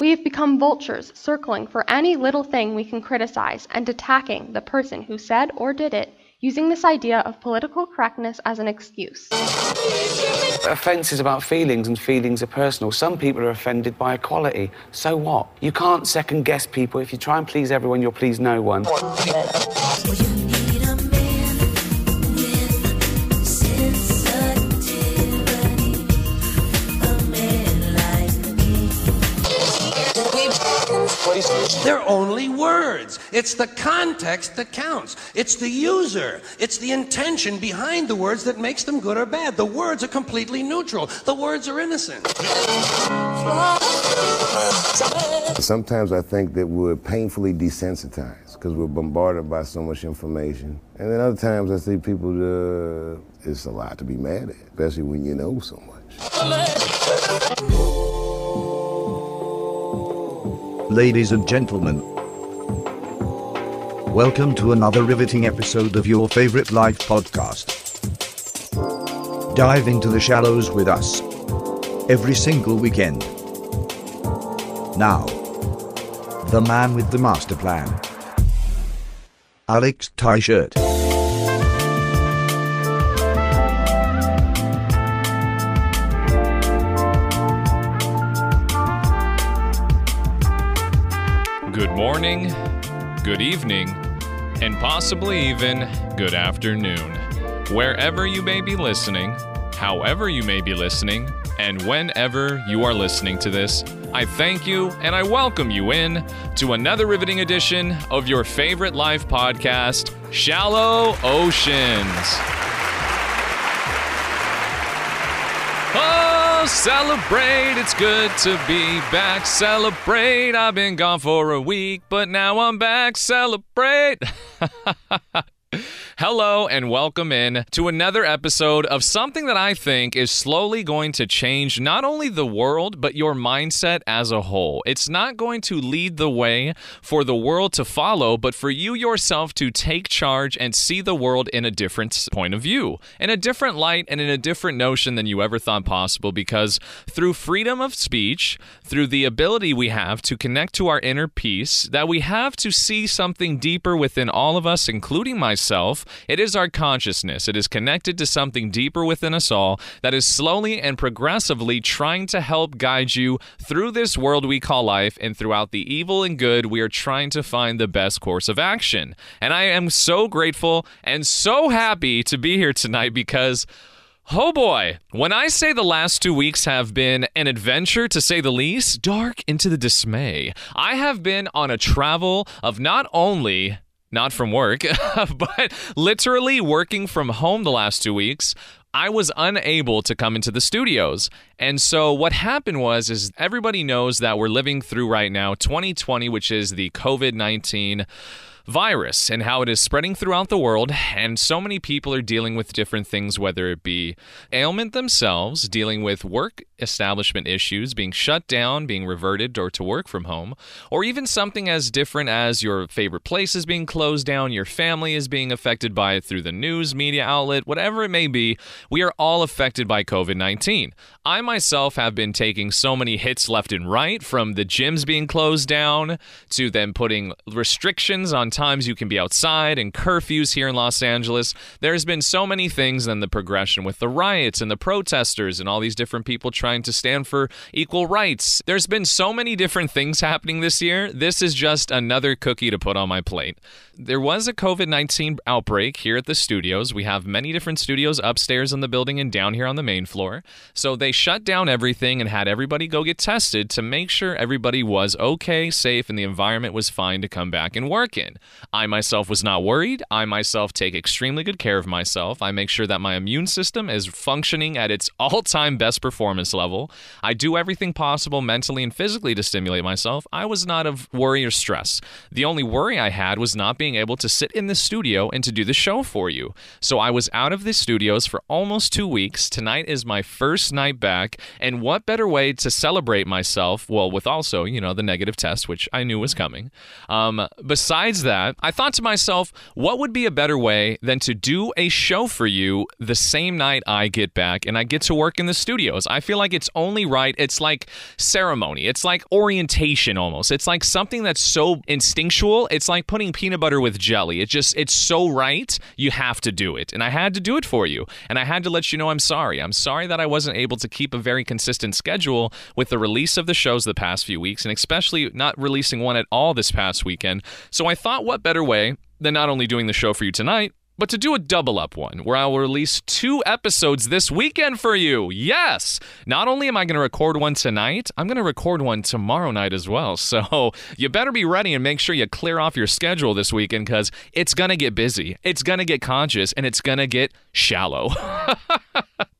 We have become vultures circling for any little thing we can criticize and attacking the person who said or did it, using this idea of political correctness as an excuse. Offence is about feelings, and feelings are personal. Some people are offended by equality. So what? You can't second guess people. If you try and please everyone, you'll please no one. They're only words. It's the context that counts. It's the user. It's the intention behind the words that makes them good or bad. The words are completely neutral. The words are innocent. Sometimes I think that we're painfully desensitized because we're bombarded by so much information. And then other times I see people, uh, it's a lot to be mad at, especially when you know so much. Ladies and gentlemen, welcome to another riveting episode of your favorite life podcast. Dive into the shallows with us every single weekend. Now, the man with the master plan, Alex Tyshirt. Morning, good evening, and possibly even good afternoon. Wherever you may be listening, however you may be listening, and whenever you are listening to this, I thank you and I welcome you in to another riveting edition of your favorite life podcast, Shallow Oceans. Celebrate. It's good to be back. Celebrate. I've been gone for a week, but now I'm back. Celebrate. Hello and welcome in to another episode of something that I think is slowly going to change not only the world, but your mindset as a whole. It's not going to lead the way for the world to follow, but for you yourself to take charge and see the world in a different point of view, in a different light, and in a different notion than you ever thought possible. Because through freedom of speech, through the ability we have to connect to our inner peace, that we have to see something deeper within all of us, including myself, it is our consciousness. It is connected to something deeper within us all that is slowly and progressively trying to help guide you through this world we call life and throughout the evil and good. We are trying to find the best course of action. And I am so grateful and so happy to be here tonight because. Oh boy, when I say the last two weeks have been an adventure to say the least, dark into the dismay, I have been on a travel of not only not from work, but literally working from home the last two weeks. I was unable to come into the studios. And so what happened was is everybody knows that we're living through right now 2020 which is the COVID-19 virus and how it is spreading throughout the world. And so many people are dealing with different things, whether it be ailment themselves, dealing with work establishment issues, being shut down, being reverted or to work from home, or even something as different as your favorite place is being closed down, your family is being affected by it through the news, media outlet, whatever it may be. We are all affected by COVID 19. I myself have been taking so many hits left and right from the gyms being closed down to them putting restrictions on times you can be outside and curfews here in Los Angeles. There's been so many things and the progression with the riots and the protesters and all these different people trying to stand for equal rights. There's been so many different things happening this year. This is just another cookie to put on my plate. There was a COVID 19 outbreak here at the studios. We have many different studios upstairs in the building and down here on the main floor. So they shut down everything and had everybody go get tested to make sure everybody was okay, safe, and the environment was fine to come back and work in. I myself was not worried. I myself take extremely good care of myself. I make sure that my immune system is functioning at its all time best performance level. I do everything possible mentally and physically to stimulate myself. I was not of worry or stress. The only worry I had was not being able to sit in the studio and to do the show for you. So I was out of the studios for almost two weeks. Tonight is my first night back. And what better way to celebrate myself? Well, with also, you know, the negative test, which I knew was coming. Um, besides that, I thought to myself, what would be a better way than to do a show for you the same night I get back and I get to work in the studios? I feel like it's only right. It's like ceremony, it's like orientation almost. It's like something that's so instinctual. It's like putting peanut butter with jelly. It just, it's so right. You have to do it. And I had to do it for you. And I had to let you know I'm sorry. I'm sorry that I wasn't able to keep a very consistent schedule with the release of the shows the past few weeks, and especially not releasing one at all this past weekend. So I thought, what better way than not only doing the show for you tonight, but to do a double up one where I will release two episodes this weekend for you. Yes! Not only am I going to record one tonight, I'm going to record one tomorrow night as well. So you better be ready and make sure you clear off your schedule this weekend because it's going to get busy, it's going to get conscious, and it's going to get shallow.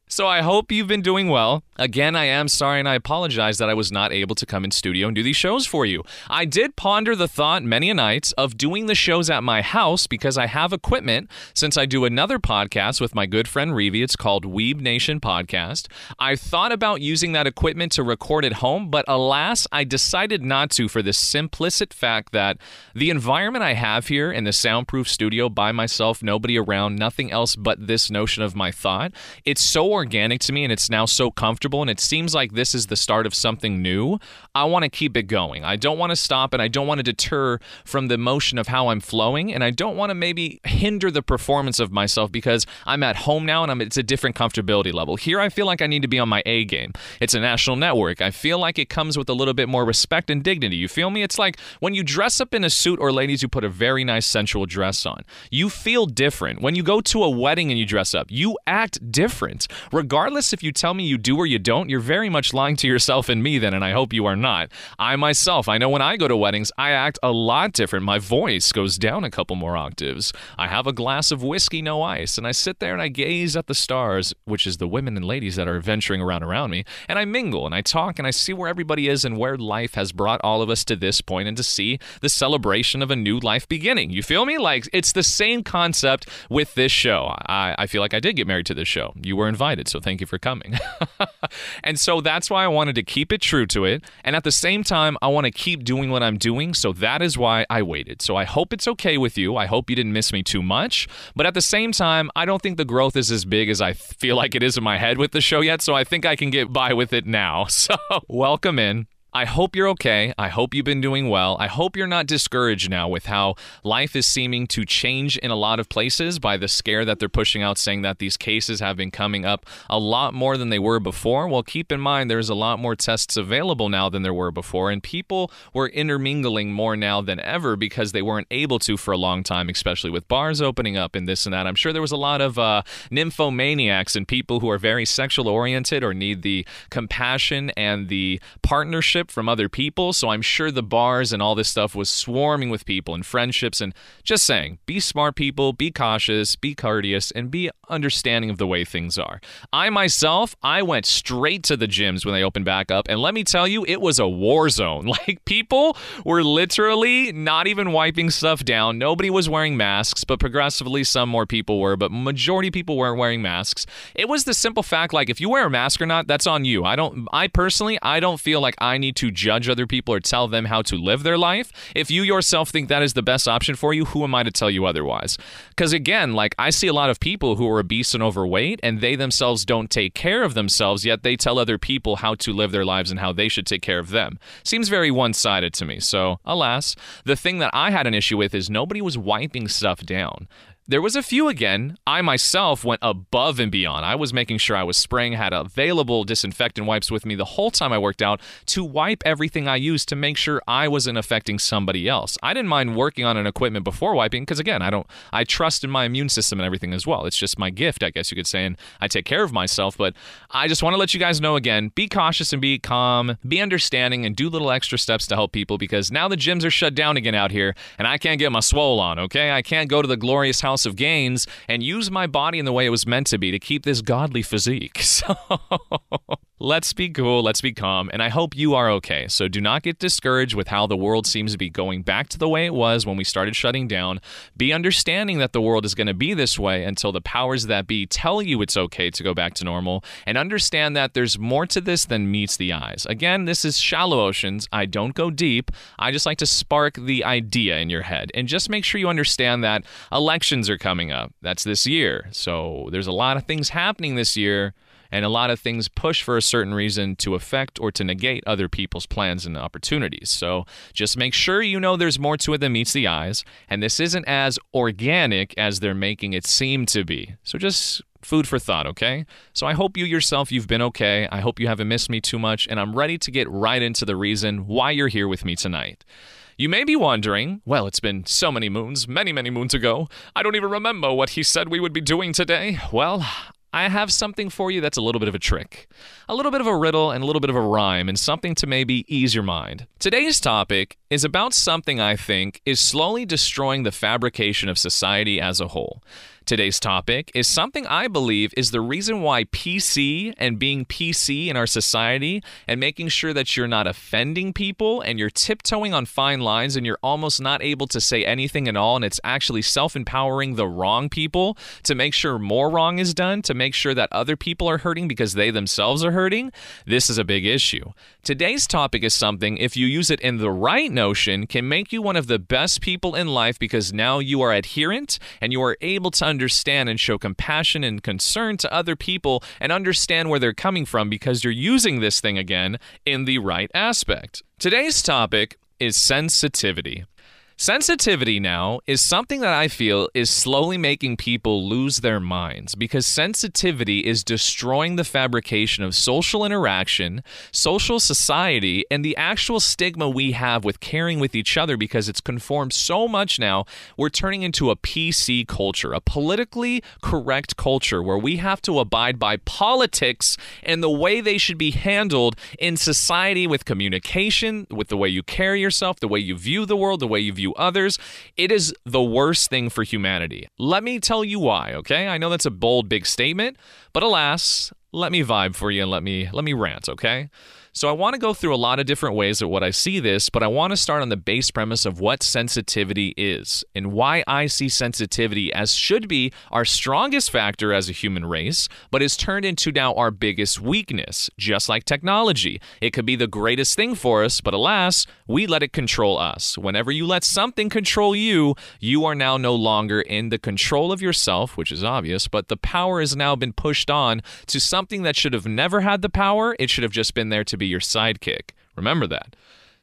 So I hope you've been doing well. Again, I am sorry and I apologize that I was not able to come in studio and do these shows for you. I did ponder the thought many a night of doing the shows at my house because I have equipment since I do another podcast with my good friend Reevy. It's called Weeb Nation Podcast. I thought about using that equipment to record at home, but alas, I decided not to for the simplistic fact that the environment I have here in the soundproof studio by myself, nobody around, nothing else but this notion of my thought, it's so organic to me and it's now so comfortable and it seems like this is the start of something new, I want to keep it going. I don't want to stop and I don't want to deter from the motion of how I'm flowing and I don't want to maybe hinder the performance of myself because I'm at home now and I'm, it's a different comfortability level. Here I feel like I need to be on my A game. It's a national network. I feel like it comes with a little bit more respect and dignity. You feel me? It's like when you dress up in a suit or ladies you put a very nice sensual dress on. You feel different. When you go to a wedding and you dress up, you act different regardless if you tell me you do or you don't, you're very much lying to yourself and me then, and I hope you are not. I myself, I know when I go to weddings, I act a lot different. My voice goes down a couple more octaves. I have a glass of whiskey, no ice, and I sit there and I gaze at the stars, which is the women and ladies that are venturing around around me, and I mingle and I talk and I see where everybody is and where life has brought all of us to this point and to see the celebration of a new life beginning. You feel me? Like it's the same concept with this show. I, I feel like I did get married to this show. You were invited so thank you for coming. and so that's why I wanted to keep it true to it. And at the same time, I want to keep doing what I'm doing. So that is why I waited. So I hope it's okay with you. I hope you didn't miss me too much. But at the same time, I don't think the growth is as big as I feel like it is in my head with the show yet. So I think I can get by with it now. So welcome in. I hope you're okay. I hope you've been doing well. I hope you're not discouraged now with how life is seeming to change in a lot of places by the scare that they're pushing out, saying that these cases have been coming up a lot more than they were before. Well, keep in mind there's a lot more tests available now than there were before, and people were intermingling more now than ever because they weren't able to for a long time, especially with bars opening up and this and that. I'm sure there was a lot of uh, nymphomaniacs and people who are very sexual oriented or need the compassion and the partnership from other people. So I'm sure the bars and all this stuff was swarming with people and friendships. And just saying, be smart people, be cautious, be courteous, and be understanding of the way things are. I myself, I went straight to the gyms when they opened back up. And let me tell you, it was a war zone. Like people were literally not even wiping stuff down. Nobody was wearing masks, but progressively some more people were, but majority people weren't wearing masks. It was the simple fact like if you wear a mask or not, that's on you. I don't I personally I don't feel like I need to judge other people or tell them how to live their life. If you yourself think that is the best option for you, who am I to tell you otherwise? Because again, like I see a lot of people who are obese and overweight and they themselves don't take care of themselves, yet they tell other people how to live their lives and how they should take care of them. Seems very one sided to me. So, alas, the thing that I had an issue with is nobody was wiping stuff down. There was a few again. I myself went above and beyond. I was making sure I was spraying, had available disinfectant wipes with me the whole time I worked out to wipe everything I used to make sure I wasn't affecting somebody else. I didn't mind working on an equipment before wiping because again, I don't I trust in my immune system and everything as well. It's just my gift, I guess you could say, and I take care of myself, but I just want to let you guys know again, be cautious and be calm, be understanding and do little extra steps to help people because now the gyms are shut down again out here and I can't get my swole on, okay? I can't go to the glorious house House of Gains and use my body in the way it was meant to be to keep this godly physique. So let's be cool, let's be calm, and I hope you are okay. So do not get discouraged with how the world seems to be going back to the way it was when we started shutting down. Be understanding that the world is going to be this way until the powers that be tell you it's okay to go back to normal, and understand that there's more to this than meets the eyes. Again, this is shallow oceans. I don't go deep. I just like to spark the idea in your head and just make sure you understand that elections are coming up. That's this year. So there's a lot of things happening this year and a lot of things push for a certain reason to affect or to negate other people's plans and opportunities. So just make sure you know there's more to it than meets the eyes, and this isn't as organic as they're making it seem to be. So just food for thought, okay? So I hope you yourself you've been okay. I hope you haven't missed me too much, and I'm ready to get right into the reason why you're here with me tonight. You may be wondering, well, it's been so many moons, many, many moons ago. I don't even remember what he said we would be doing today. Well, I have something for you that's a little bit of a trick, a little bit of a riddle, and a little bit of a rhyme, and something to maybe ease your mind. Today's topic is about something I think is slowly destroying the fabrication of society as a whole. Today's topic is something I believe is the reason why PC and being PC in our society and making sure that you're not offending people and you're tiptoeing on fine lines and you're almost not able to say anything at all and it's actually self empowering the wrong people to make sure more wrong is done, to make sure that other people are hurting because they themselves are hurting. This is a big issue. Today's topic is something, if you use it in the right notion, can make you one of the best people in life because now you are adherent and you are able to understand and show compassion and concern to other people and understand where they're coming from because you're using this thing again in the right aspect. Today's topic is sensitivity. Sensitivity now is something that I feel is slowly making people lose their minds because sensitivity is destroying the fabrication of social interaction, social society, and the actual stigma we have with caring with each other because it's conformed so much now. We're turning into a PC culture, a politically correct culture where we have to abide by politics and the way they should be handled in society with communication, with the way you carry yourself, the way you view the world, the way you view others. It is the worst thing for humanity. Let me tell you why, okay? I know that's a bold big statement, but alas, let me vibe for you and let me let me rant, okay? So I want to go through a lot of different ways of what I see this, but I want to start on the base premise of what sensitivity is and why I see sensitivity as should be our strongest factor as a human race, but is turned into now our biggest weakness, just like technology. It could be the greatest thing for us, but alas, we let it control us. Whenever you let something control you, you are now no longer in the control of yourself, which is obvious, but the power has now been pushed on to something that should have never had the power. It should have just been there to be your sidekick. Remember that.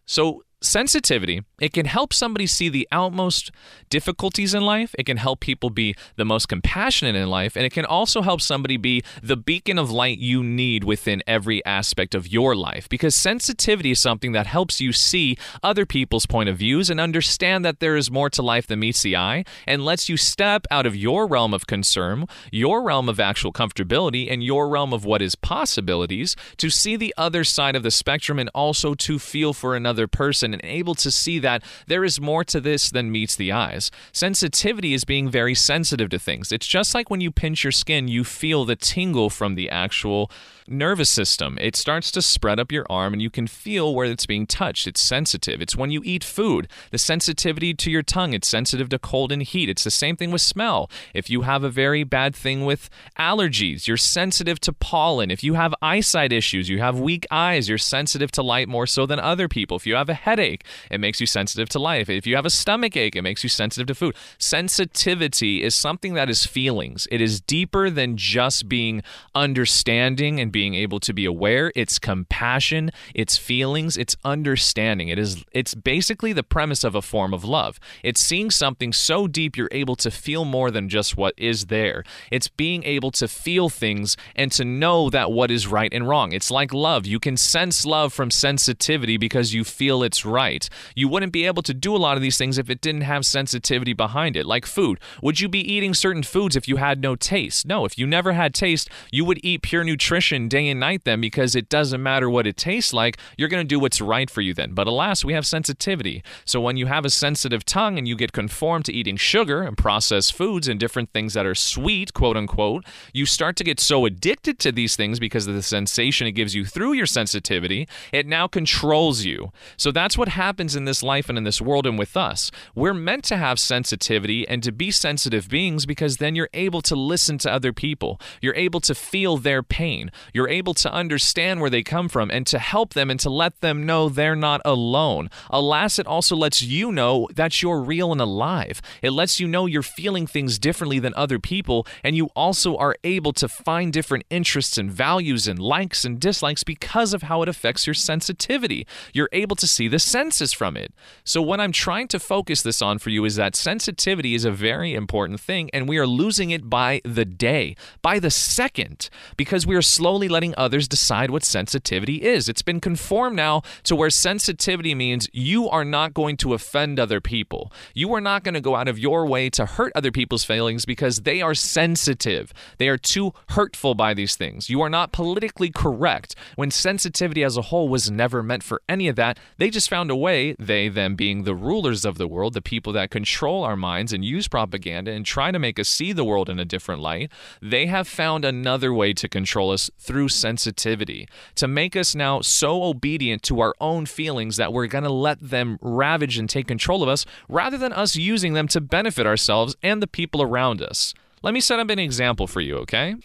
So, sensitivity, it can help somebody see the outmost difficulties in life. It can help people be the most compassionate in life. And it can also help somebody be the beacon of light you need within every aspect of your life. Because sensitivity is something that helps you see other people's point of views and understand that there is more to life than meets the eye and lets you step out of your realm of concern, your realm of actual comfortability, and your realm of what is possibilities to see the other side of the spectrum and also to feel for another person and able to see that there is more to this than meets the eyes. Sensitivity is being very sensitive to things. It's just like when you pinch your skin, you feel the tingle from the actual nervous system. It starts to spread up your arm and you can feel where it's being touched. It's sensitive. It's when you eat food, the sensitivity to your tongue, it's sensitive to cold and heat. It's the same thing with smell. If you have a very bad thing with allergies, you're sensitive to pollen. If you have eyesight issues, you have weak eyes, you're sensitive to light more so than other people. If you have a headache, it makes you sensitive to life. If you have a stomach ache, it makes you sensitive to food. Sensitivity is something that is feelings. It is deeper than just being understanding and being able to be aware. It's compassion, it's feelings, it's understanding. It is it's basically the premise of a form of love. It's seeing something so deep you're able to feel more than just what is there. It's being able to feel things and to know that what is right and wrong. It's like love. You can sense love from sensitivity because you feel it's right. You wouldn't be able to do a lot of these things if it didn't have sensitivity behind it. Like food. Would you be eating certain foods if you had no taste? No, if you never had taste, you would eat pure nutrition day and night then because it doesn't matter what it tastes like. You're going to do what's right for you then. But alas, we have sensitivity. So when you have a sensitive tongue and you get conformed to eating sugar and processed foods and different things that are sweet, quote unquote, you start to get so addicted to these things because of the sensation it gives you through your sensitivity, it now controls you. So that's what happens in this life and in this world and with us. We're meant to have sensitivity and to be sensitive beings because then you're able to listen to other people. You're able to feel their pain. You're able to understand where they come from and to help them and to let them know they're not alone. Alas, it also lets you know that you're real and alive. It lets you know you're feeling things differently than other people, and you also are able to find different interests and values and likes and dislikes because of how it affects your sensitivity. You're able to see the senses from it. So, what I'm trying to focus this on for you is that sensitivity is a very important thing, and we are losing it by the day, by the second, because we are slowly letting others decide what sensitivity is. It's been conformed now to where sensitivity means you are not going to offend other people. You are not going to go out of your way to hurt other people's feelings because they are sensitive. They are too hurtful by these things. You are not politically correct when sensitivity as a whole was never meant for any of that. They just found a way, they, them being the rulers of the world, the people that control our minds and use propaganda and try to make us see the world in a different light, they have found another way to control us through sensitivity, to make us now so obedient to our own feelings that we're going to let them ravage and take control of us rather than us using them to benefit ourselves and the people around us. Let me set up an example for you, okay?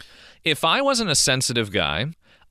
If I wasn't a sensitive guy,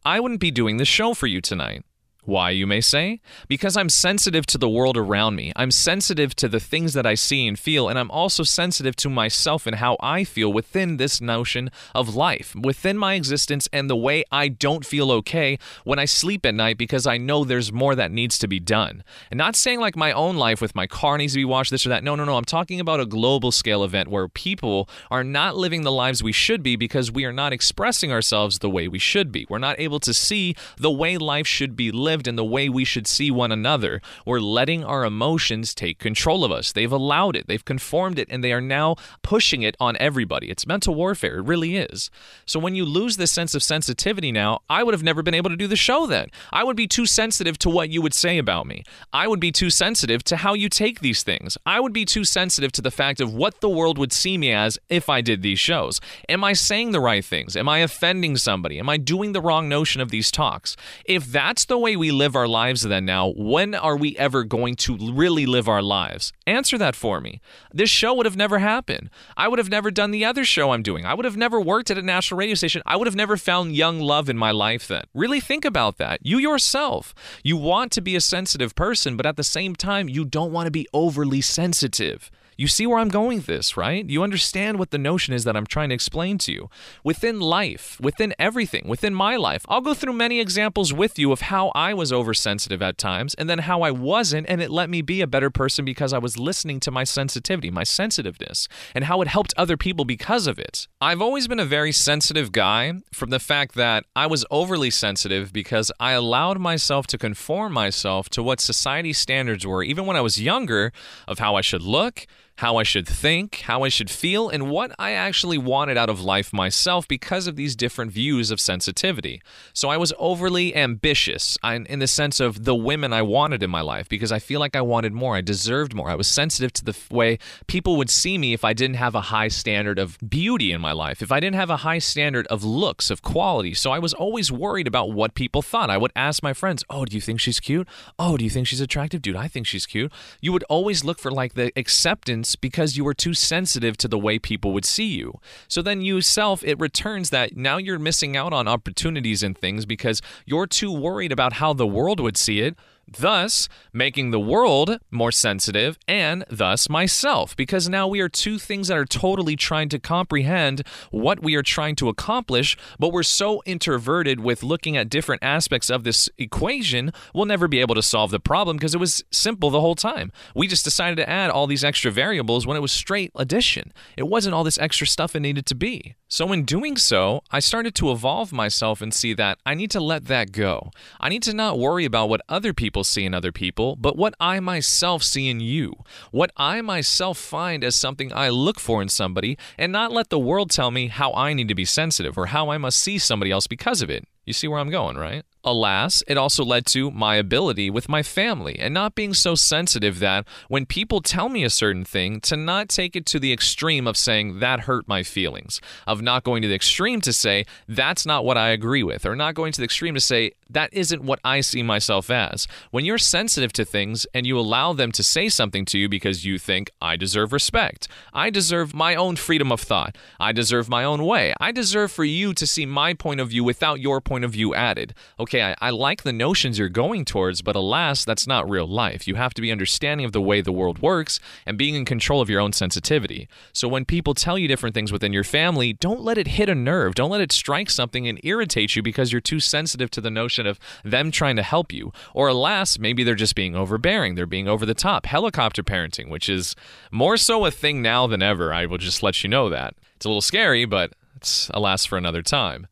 I wouldn't be doing this show for you tonight. Why, you may say? Because I'm sensitive to the world around me. I'm sensitive to the things that I see and feel, and I'm also sensitive to myself and how I feel within this notion of life, within my existence, and the way I don't feel okay when I sleep at night because I know there's more that needs to be done. And not saying like my own life with my car needs to be washed, this or that. No, no, no. I'm talking about a global scale event where people are not living the lives we should be because we are not expressing ourselves the way we should be. We're not able to see the way life should be lived lived and the way we should see one another. We're letting our emotions take control of us. They've allowed it, they've conformed it, and they are now pushing it on everybody. It's mental warfare. It really is. So when you lose this sense of sensitivity now, I would have never been able to do the show then. I would be too sensitive to what you would say about me. I would be too sensitive to how you take these things. I would be too sensitive to the fact of what the world would see me as if I did these shows. Am I saying the right things? Am I offending somebody? Am I doing the wrong notion of these talks? If that's the way we we live our lives then now, when are we ever going to really live our lives? Answer that for me. This show would have never happened. I would have never done the other show I'm doing. I would have never worked at a national radio station. I would have never found young love in my life then. Really think about that. You yourself, you want to be a sensitive person, but at the same time, you don't want to be overly sensitive. You see where I'm going with this, right? You understand what the notion is that I'm trying to explain to you. Within life, within everything, within my life, I'll go through many examples with you of how I was oversensitive at times and then how I wasn't, and it let me be a better person because I was listening to my sensitivity, my sensitiveness, and how it helped other people because of it. I've always been a very sensitive guy from the fact that I was overly sensitive because I allowed myself to conform myself to what society standards were, even when I was younger, of how I should look how I should think, how I should feel, and what I actually wanted out of life myself because of these different views of sensitivity. So I was overly ambitious in the sense of the women I wanted in my life because I feel like I wanted more. I deserved more. I was sensitive to the way people would see me if I didn't have a high standard of beauty in my life, if I didn't have a high standard of looks, of quality. So I was always worried about what people thought. I would ask my friends, Oh, do you think she's cute? Oh, do you think she's attractive? Dude, I think she's cute. You would always look for like the acceptance because you were too sensitive to the way people would see you. So then you self, it returns that now you're missing out on opportunities and things because you're too worried about how the world would see it thus making the world more sensitive and thus myself. Because now we are two things that are totally trying to comprehend what we are trying to accomplish but we're so introverted with looking at different aspects of this equation we'll never be able to solve the problem because it was simple the whole time. We just decided to add all these extra variables when it was straight addition. It wasn't all this extra stuff it needed to be. So in doing so i started to evolve myself and see that i need to let that go. I need to not worry about what other people people see in other people, but what I myself see in you. What I myself find as something I look for in somebody, and not let the world tell me how I need to be sensitive or how I must see somebody else because of it. You see where I'm going, right? Alas, it also led to my ability with my family and not being so sensitive that when people tell me a certain thing, to not take it to the extreme of saying that hurt my feelings, of not going to the extreme to say that's not what I agree with, or not going to the extreme to say that isn't what I see myself as. When you're sensitive to things and you allow them to say something to you because you think, I deserve respect, I deserve my own freedom of thought, I deserve my own way, I deserve for you to see my point of view without your point of view added. Okay, I, I like the notions you're going towards, but alas, that's not real life. You have to be understanding of the way the world works and being in control of your own sensitivity. So when people tell you different things within your family, don't let it hit a nerve. Don't let it strike something and irritate you because you're too sensitive to the notion of them trying to help you. Or alas, maybe they're just being overbearing. They're being over the top. Helicopter parenting, which is more so a thing now than ever. I will just let you know that. It's a little scary, but it's alas for another time.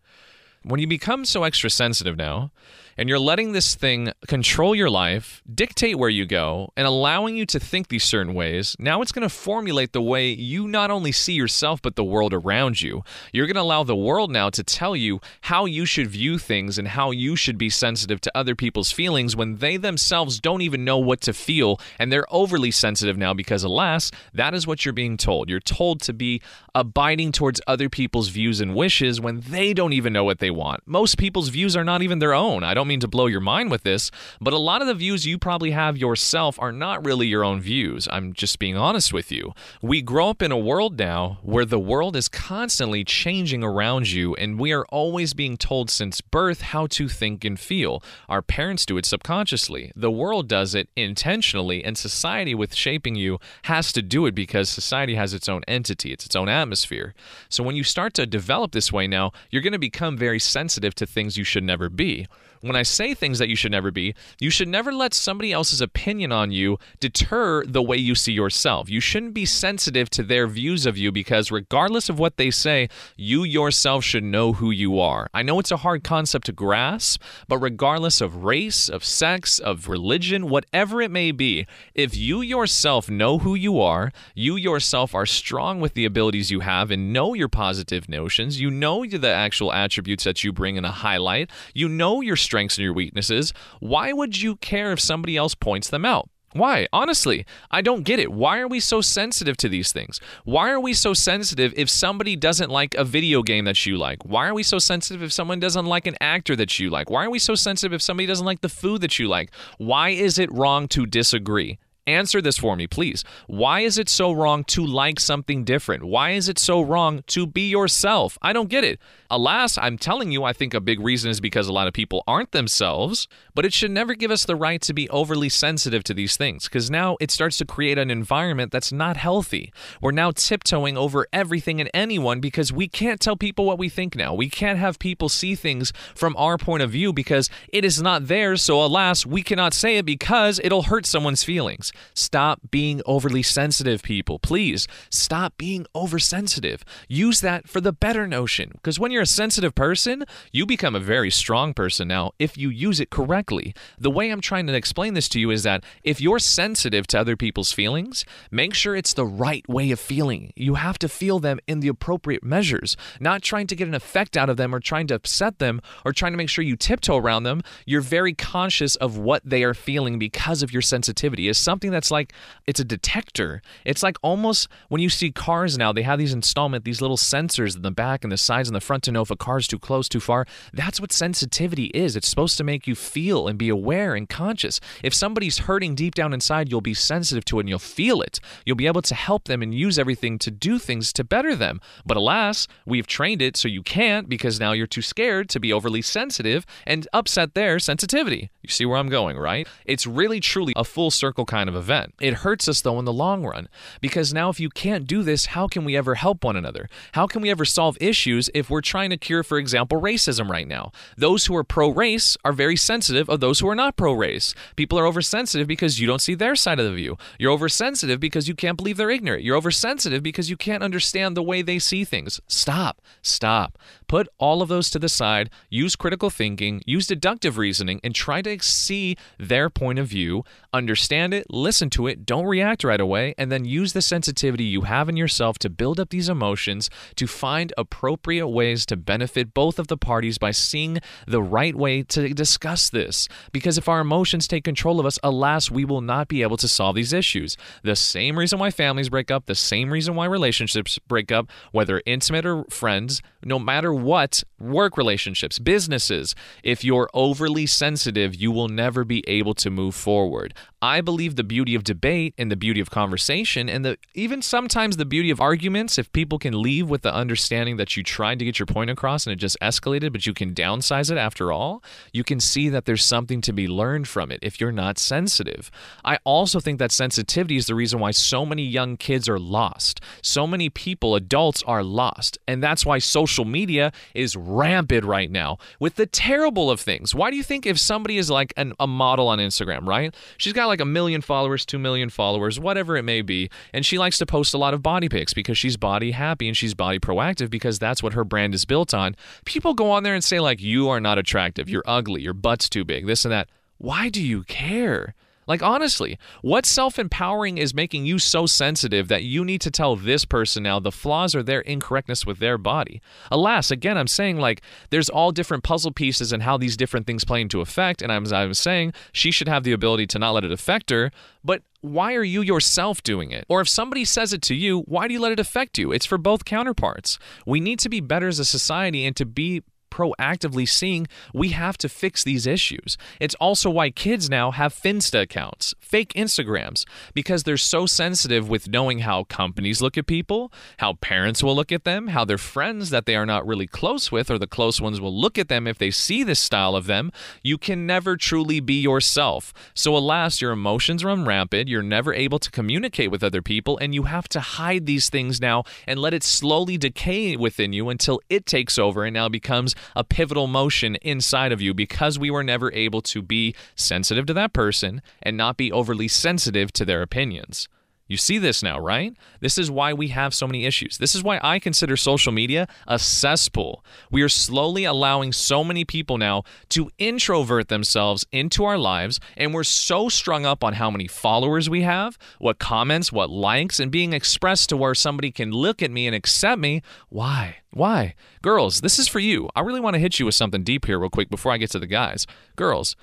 When you become so extra sensitive now, and you're letting this thing control your life, dictate where you go, and allowing you to think these certain ways, now it's going to formulate the way you not only see yourself, but the world around you. You're going to allow the world now to tell you how you should view things and how you should be sensitive to other people's feelings when they themselves don't even know what to feel, and they're overly sensitive now because, alas, that is what you're being told. You're told to be abiding towards other people's views and wishes when they don't even know what they want. Most people's views are not even their own. I don't mean to blow your mind with this, but a lot of the views you probably have yourself are not really your own views. I'm just being honest with you. We grow up in a world now where the world is constantly changing around you, and we are always being told since birth how to think and feel. Our parents do it subconsciously, the world does it intentionally, and society, with shaping you, has to do it because society has its own entity, it's its own atmosphere. So when you start to develop this way now, you're going to become very sensitive to things you should never be. When I say things that you should never be, you should never let somebody else's opinion on you deter the way you see yourself. You shouldn't be sensitive to their views of you because, regardless of what they say, you yourself should know who you are. I know it's a hard concept to grasp, but regardless of race, of sex, of religion, whatever it may be, if you yourself know who you are, you yourself are strong with the abilities you have and know your positive notions, you know the actual attributes that you bring in a highlight, you know your and your weaknesses, why would you care if somebody else points them out? Why? Honestly, I don't get it. Why are we so sensitive to these things? Why are we so sensitive if somebody doesn't like a video game that you like? Why are we so sensitive if someone doesn't like an actor that you like? Why are we so sensitive if somebody doesn't like the food that you like? Why is it wrong to disagree? Answer this for me, please. Why is it so wrong to like something different? Why is it so wrong to be yourself? I don't get it. Alas, I'm telling you, I think a big reason is because a lot of people aren't themselves, but it should never give us the right to be overly sensitive to these things because now it starts to create an environment that's not healthy. We're now tiptoeing over everything and anyone because we can't tell people what we think now. We can't have people see things from our point of view because it is not theirs, so alas, we cannot say it because it'll hurt someone's feelings. Stop being overly sensitive, people. Please stop being oversensitive. Use that for the better notion because when you're a sensitive person, you become a very strong person now if you use it correctly. The way I'm trying to explain this to you is that if you're sensitive to other people's feelings, make sure it's the right way of feeling. You have to feel them in the appropriate measures, not trying to get an effect out of them or trying to upset them or trying to make sure you tiptoe around them. You're very conscious of what they are feeling because of your sensitivity. Is something that's like it's a detector. It's like almost when you see cars now, they have these installment, these little sensors in the back and the sides and the front to know if a car's too close, too far. That's what sensitivity is. It's supposed to make you feel and be aware and conscious. If somebody's hurting deep down inside, you'll be sensitive to it and you'll feel it. You'll be able to help them and use everything to do things to better them. But alas, we've trained it so you can't because now you're too scared to be overly sensitive and upset their sensitivity. You see where I'm going, right? It's really truly a full circle kind of event. It hurts us though in the long run because now if you can't do this, how can we ever help one another? How can we ever solve issues if we're trying to cure, for example, racism right now? Those who are pro race are very sensitive of those who are not pro race. People are oversensitive because you don't see their side of the view. You're oversensitive because you can't believe they're ignorant. You're oversensitive because you can't understand the way they see things. Stop. Stop. Put all of those to the side. Use critical thinking, use deductive reasoning, and try to see their point of view, understand it, listen to it, don't react right away, and then use the sensitivity you have in yourself to build up these emotions to find appropriate ways to benefit both of the parties by seeing the right way to discuss this. Because if our emotions take control of us, alas, we will not be able to solve these issues. The same reason why families break up, the same reason why relationships break up, whether intimate or friends, no matter what, work relationships, businesses, if you're overly sensitive, you will never be able to move forward. I believe the beauty of debate and the beauty of conversation and the even sometimes the beauty of arguments if people can leave with the understanding that you tried to get your point across and it just escalated but you can downsize it after all, you can see that there's something to be learned from it if you're not sensitive. I also think that sensitivity is the reason why so many young kids are lost. So many people, adults are lost. And that's why social media is rampant right now with the terrible of things. Why do you think if somebody is like an, a model on Instagram, right? She's got like a million followers, two million followers, whatever it may be, and she likes to post a lot of body pics because she's body happy and she's body proactive because that's what her brand is built on. People go on there and say, like, you are not attractive, you're ugly, your butt's too big, this and that. Why do you care? Like, honestly, what self empowering is making you so sensitive that you need to tell this person now the flaws or their incorrectness with their body? Alas, again, I'm saying like there's all different puzzle pieces and how these different things play into effect. And as I was saying, she should have the ability to not let it affect her. But why are you yourself doing it? Or if somebody says it to you, why do you let it affect you? It's for both counterparts. We need to be better as a society and to be proactively seeing we have to fix these issues. It's also why kids now have Finsta accounts, fake Instagrams, because they're so sensitive with knowing how companies look at people, how parents will look at them, how their friends that they are not really close with or the close ones will look at them if they see this style of them. You can never truly be yourself. So, alas, your emotions run rampant. You're never able to communicate with other people, and you have to hide these things now and let it slowly decay within you until it takes over and now becomes a pivotal motion inside of you because we were never able to be sensitive to that person and not be overly sensitive to their opinions. You see this now, right? This is why we have so many issues. This is why I consider social media a cesspool. We are slowly allowing so many people now to introvert themselves into our lives, and we're so strung up on how many followers we have, what comments, what likes, and being expressed to where somebody can look at me and accept me. Why? Why? Girls, this is for you. I really want to hit you with something deep here, real quick, before I get to the guys. Girls,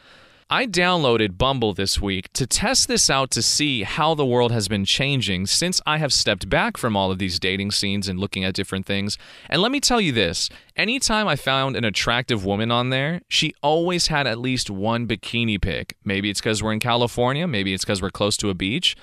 I downloaded Bumble this week to test this out to see how the world has been changing since I have stepped back from all of these dating scenes and looking at different things. And let me tell you this anytime I found an attractive woman on there, she always had at least one bikini pic. Maybe it's because we're in California, maybe it's because we're close to a beach.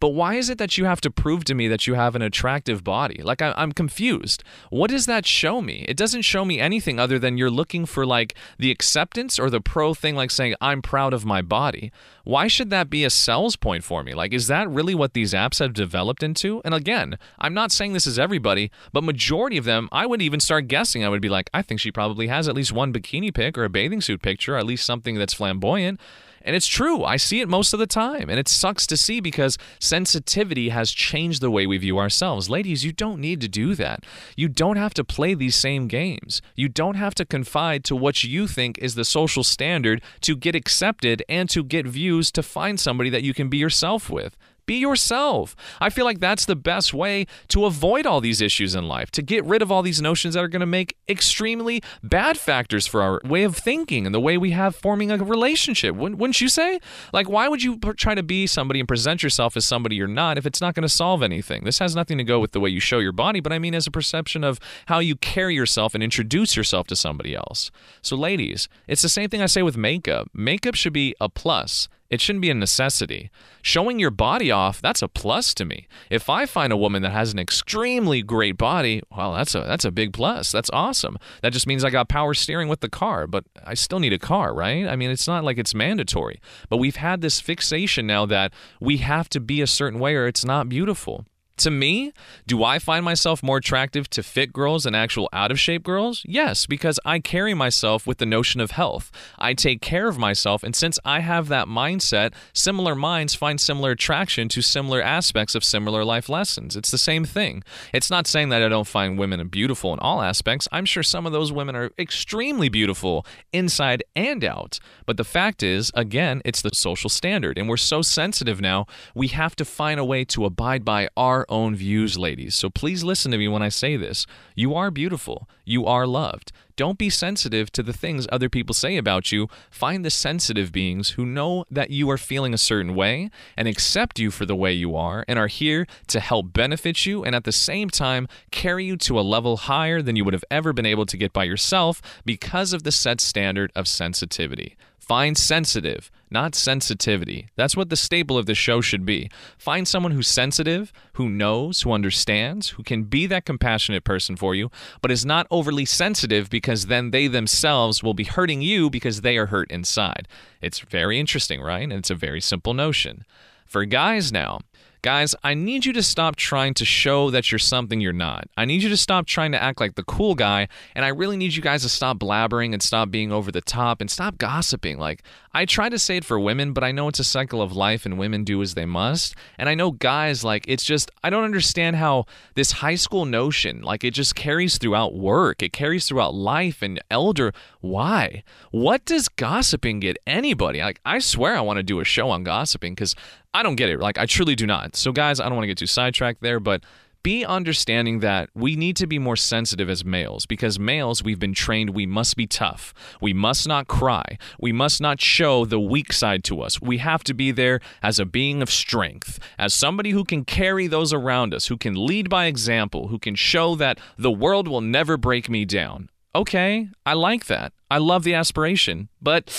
But why is it that you have to prove to me that you have an attractive body? Like, I, am confused. What does that show me? It doesn't show me anything other than you're looking for, like, the acceptance or the pro thing, like saying, I'm proud of my body. Why should that be a sales point for me? Like, is that really what these apps have developed into? And again, I'm not saying this is everybody, but majority of them, I would even start guessing. I would be like, I think she probably has at least one bikini pic or a bathing suit picture, or at least something that's flamboyant. And it's true. I see it most of the time. And it sucks to see because sensitivity has changed the way we view ourselves. Ladies, you don't need to do that. You don't have to play these same games. You don't have to confide to what you think is the social standard to get accepted and to get views to find somebody that you can be yourself with. Be yourself. I feel like that's the best way to avoid all these issues in life, to get rid of all these notions that are going to make extremely bad factors for our way of thinking and the way we have forming a relationship. Wouldn't you say? Like, why would you try to be somebody and present yourself as somebody you're not if it's not going to solve anything? This has nothing to go with the way you show your body, but I mean as a perception of how you carry yourself and introduce yourself to somebody else. So, ladies, it's the same thing I say with makeup. Makeup should be a plus. It shouldn't be a necessity. Showing your body off, that's a plus to me. If I find a woman that has an extremely great body, well, that's a that's a big plus. That's awesome. That just means I got power steering with the car, but I still need a car, right? I mean, it's not like it's mandatory. But we've had this fixation now that we have to be a certain way or it's not beautiful. To me, do I find myself more attractive to fit girls than actual out of shape girls? Yes, because I carry myself with the notion of health. I take care of myself, and since I have that mindset, similar minds find similar attraction to similar aspects of similar life lessons. It's the same thing. It's not saying that I don't find women beautiful in all aspects. I'm sure some of those women are extremely beautiful inside and out. But the fact is, again, it's the social standard, and we're so sensitive now, we have to find a way to abide by our own views, ladies. So please listen to me when I say this. You are beautiful. You are loved. Don't be sensitive to the things other people say about you. Find the sensitive beings who know that you are feeling a certain way and accept you for the way you are and are here to help benefit you and at the same time carry you to a level higher than you would have ever been able to get by yourself because of the set standard of sensitivity. Find sensitive, not sensitivity. That's what the staple of the show should be. Find someone who's sensitive, who knows, who understands, who can be that compassionate person for you, but is not overly sensitive because then they themselves will be hurting you because they are hurt inside. It's very interesting, right? And it's a very simple notion. For guys now, Guys, I need you to stop trying to show that you're something you're not. I need you to stop trying to act like the cool guy, and I really need you guys to stop blabbering and stop being over the top and stop gossiping. Like, I try to say it for women, but I know it's a cycle of life and women do as they must. And I know guys, like, it's just, I don't understand how this high school notion, like, it just carries throughout work, it carries throughout life and elder. Why? What does gossiping get anybody? Like, I swear I want to do a show on gossiping because I don't get it. Like, I truly do not. So, guys, I don't want to get too sidetracked there, but be understanding that we need to be more sensitive as males because males, we've been trained we must be tough. We must not cry. We must not show the weak side to us. We have to be there as a being of strength, as somebody who can carry those around us, who can lead by example, who can show that the world will never break me down. Okay, I like that. I love the aspiration, but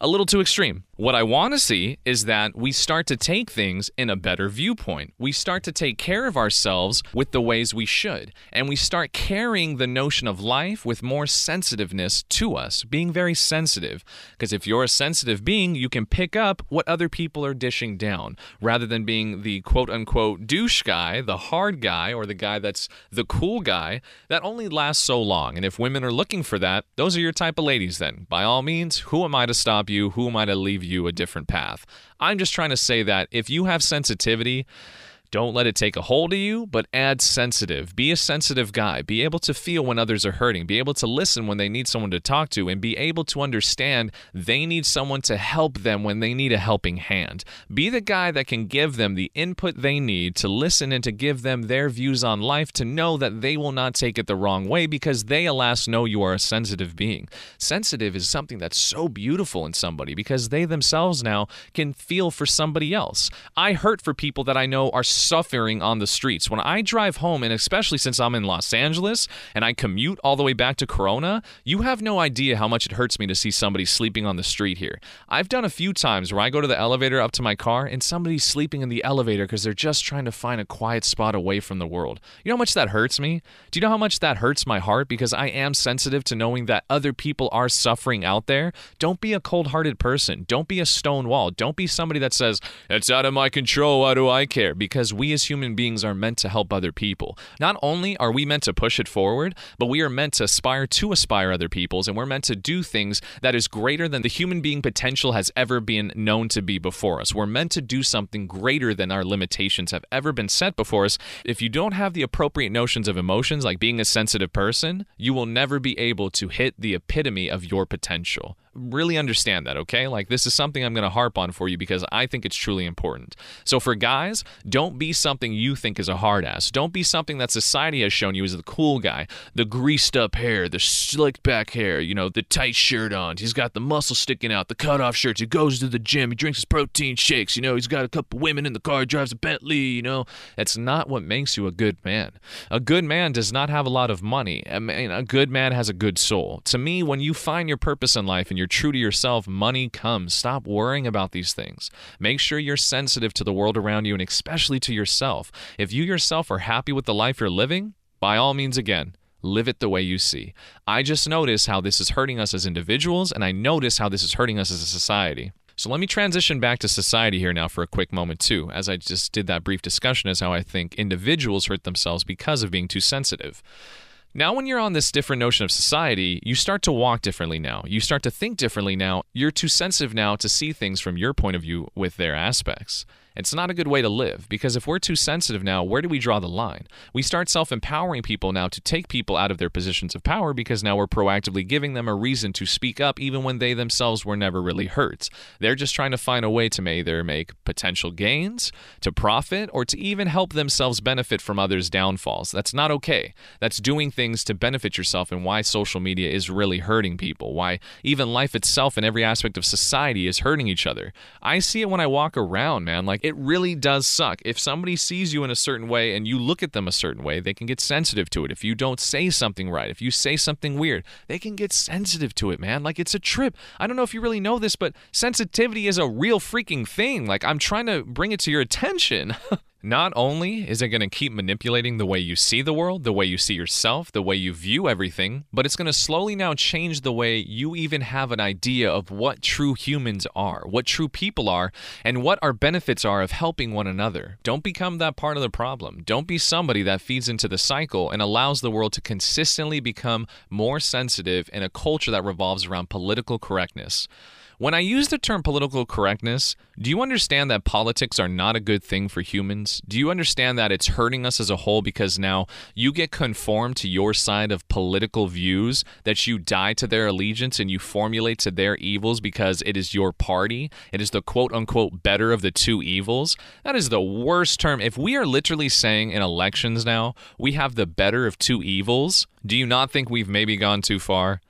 a little too extreme. What I want to see is that we start to take things in a better viewpoint. We start to take care of ourselves with the ways we should. And we start carrying the notion of life with more sensitiveness to us, being very sensitive. Because if you're a sensitive being, you can pick up what other people are dishing down rather than being the quote unquote douche guy, the hard guy, or the guy that's the cool guy. That only lasts so long. And if women are looking for that, those are your type of ladies then. By all means, who am I to stop you? Who am I to leave you a different path? I'm just trying to say that if you have sensitivity, don't let it take a hold of you, but add sensitive. Be a sensitive guy. Be able to feel when others are hurting. Be able to listen when they need someone to talk to, and be able to understand they need someone to help them when they need a helping hand. Be the guy that can give them the input they need to listen and to give them their views on life to know that they will not take it the wrong way because they, alas, know you are a sensitive being. Sensitive is something that's so beautiful in somebody because they themselves now can feel for somebody else. I hurt for people that I know are suffering on the streets. When I drive home, and especially since I'm in Los Angeles and I commute all the way back to Corona, you have no idea how much it hurts me to see somebody sleeping on the street here. I've done a few times where I go to the elevator up to my car and somebody's sleeping in the elevator because they're just trying to find a quiet spot away from the world. You know how much that hurts me? Do you know how much that hurts my heart? Because I am sensitive to knowing that other people are suffering out there. Don't be a cold hearted person. Don't be a stone wall. Don't be somebody that says, it's out of my control. Why do I care? Because we as human beings are meant to help other people. Not only are we meant to push it forward, but we are meant to aspire to aspire other people's, and we're meant to do things that is greater than the human being potential has ever been known to be before us. We're meant to do something greater than our limitations have ever been set before us. If you don't have the appropriate notions of emotions, like being a sensitive person, you will never be able to hit the epitome of your potential really understand that, okay? Like, this is something I'm going to harp on for you because I think it's truly important. So, for guys, don't be something you think is a hard ass. Don't be something that society has shown you as the cool guy, the greased up hair, the slicked back hair, you know, the tight shirt on. He's got the muscle sticking out, the cut off shirts. He goes to the gym, he drinks his protein shakes, you know, he's got a couple women in the car, drives a Bentley, you know. That's not what makes you a good man. A good man does not have a lot of money. I mean, a good man has a good soul. To me, when you find your purpose in life and you're true to yourself, money comes. Stop worrying about these things. Make sure you're sensitive to the world around you and especially to yourself. If you yourself are happy with the life you're living, by all means, again, live it the way you see. I just notice how this is hurting us as individuals, and I notice how this is hurting us as a society. So let me transition back to society here now for a quick moment, too, as I just did that brief discussion as how I think individuals hurt themselves because of being too sensitive. Now, when you're on this different notion of society, you start to walk differently now. You start to think differently now. You're too sensitive now to see things from your point of view with their aspects. It's not a good way to live because if we're too sensitive now, where do we draw the line? We start self empowering people now to take people out of their positions of power because now we're proactively giving them a reason to speak up even when they themselves were never really hurt. They're just trying to find a way to either make potential gains, to profit, or to even help themselves benefit from others' downfalls. That's not okay. That's doing things to benefit yourself and why social media is really hurting people, why even life itself and every aspect of society is hurting each other. I see it when I walk around, man. Like, it really does suck. If somebody sees you in a certain way and you look at them a certain way, they can get sensitive to it. If you don't say something right, if you say something weird, they can get sensitive to it, man. Like it's a trip. I don't know if you really know this, but sensitivity is a real freaking thing. Like I'm trying to bring it to your attention. Not only is it going to keep manipulating the way you see the world, the way you see yourself, the way you view everything, but it's going to slowly now change the way you even have an idea of what true humans are, what true people are, and what our benefits are of helping one another. Don't become that part of the problem. Don't be somebody that feeds into the cycle and allows the world to consistently become more sensitive in a culture that revolves around political correctness. When I use the term political correctness, do you understand that politics are not a good thing for humans? Do you understand that it's hurting us as a whole because now you get conformed to your side of political views, that you die to their allegiance and you formulate to their evils because it is your party? It is the quote unquote better of the two evils? That is the worst term. If we are literally saying in elections now, we have the better of two evils, do you not think we've maybe gone too far?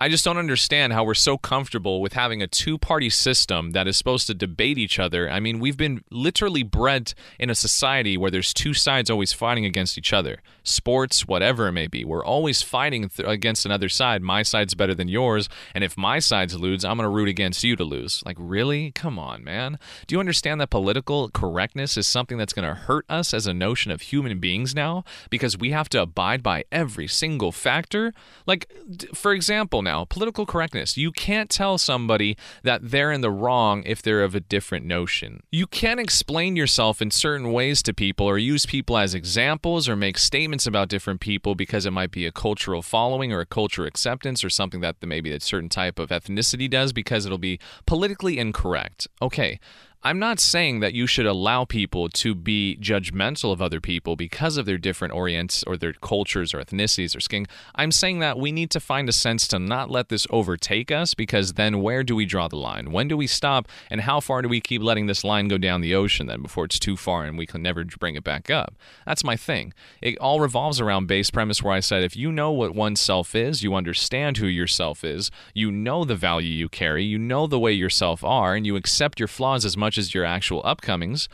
I just don't understand how we're so comfortable with having a two party system that is supposed to debate each other. I mean, we've been literally bred in a society where there's two sides always fighting against each other. Sports, whatever it may be, we're always fighting th- against another side. My side's better than yours. And if my side's lose, I'm going to root against you to lose. Like, really? Come on, man. Do you understand that political correctness is something that's going to hurt us as a notion of human beings now? Because we have to abide by every single factor? Like, for example, now, political correctness. You can't tell somebody that they're in the wrong if they're of a different notion. You can't explain yourself in certain ways to people or use people as examples or make statements about different people because it might be a cultural following or a cultural acceptance or something that maybe a certain type of ethnicity does because it'll be politically incorrect. Okay, I'm not saying that you should allow people to be judgmental of other people because of their different orients or their cultures or ethnicities or skin. I'm saying that we need to find a sense to not let this overtake us because then where do we draw the line? When do we stop? And how far do we keep letting this line go down the ocean then before it's too far and we can never bring it back up? That's my thing. It all revolves around base premise where I said if you know what oneself is, you understand who yourself is, you know the value you carry, you know the way yourself are, and you accept your flaws as much much as your actual upcomings,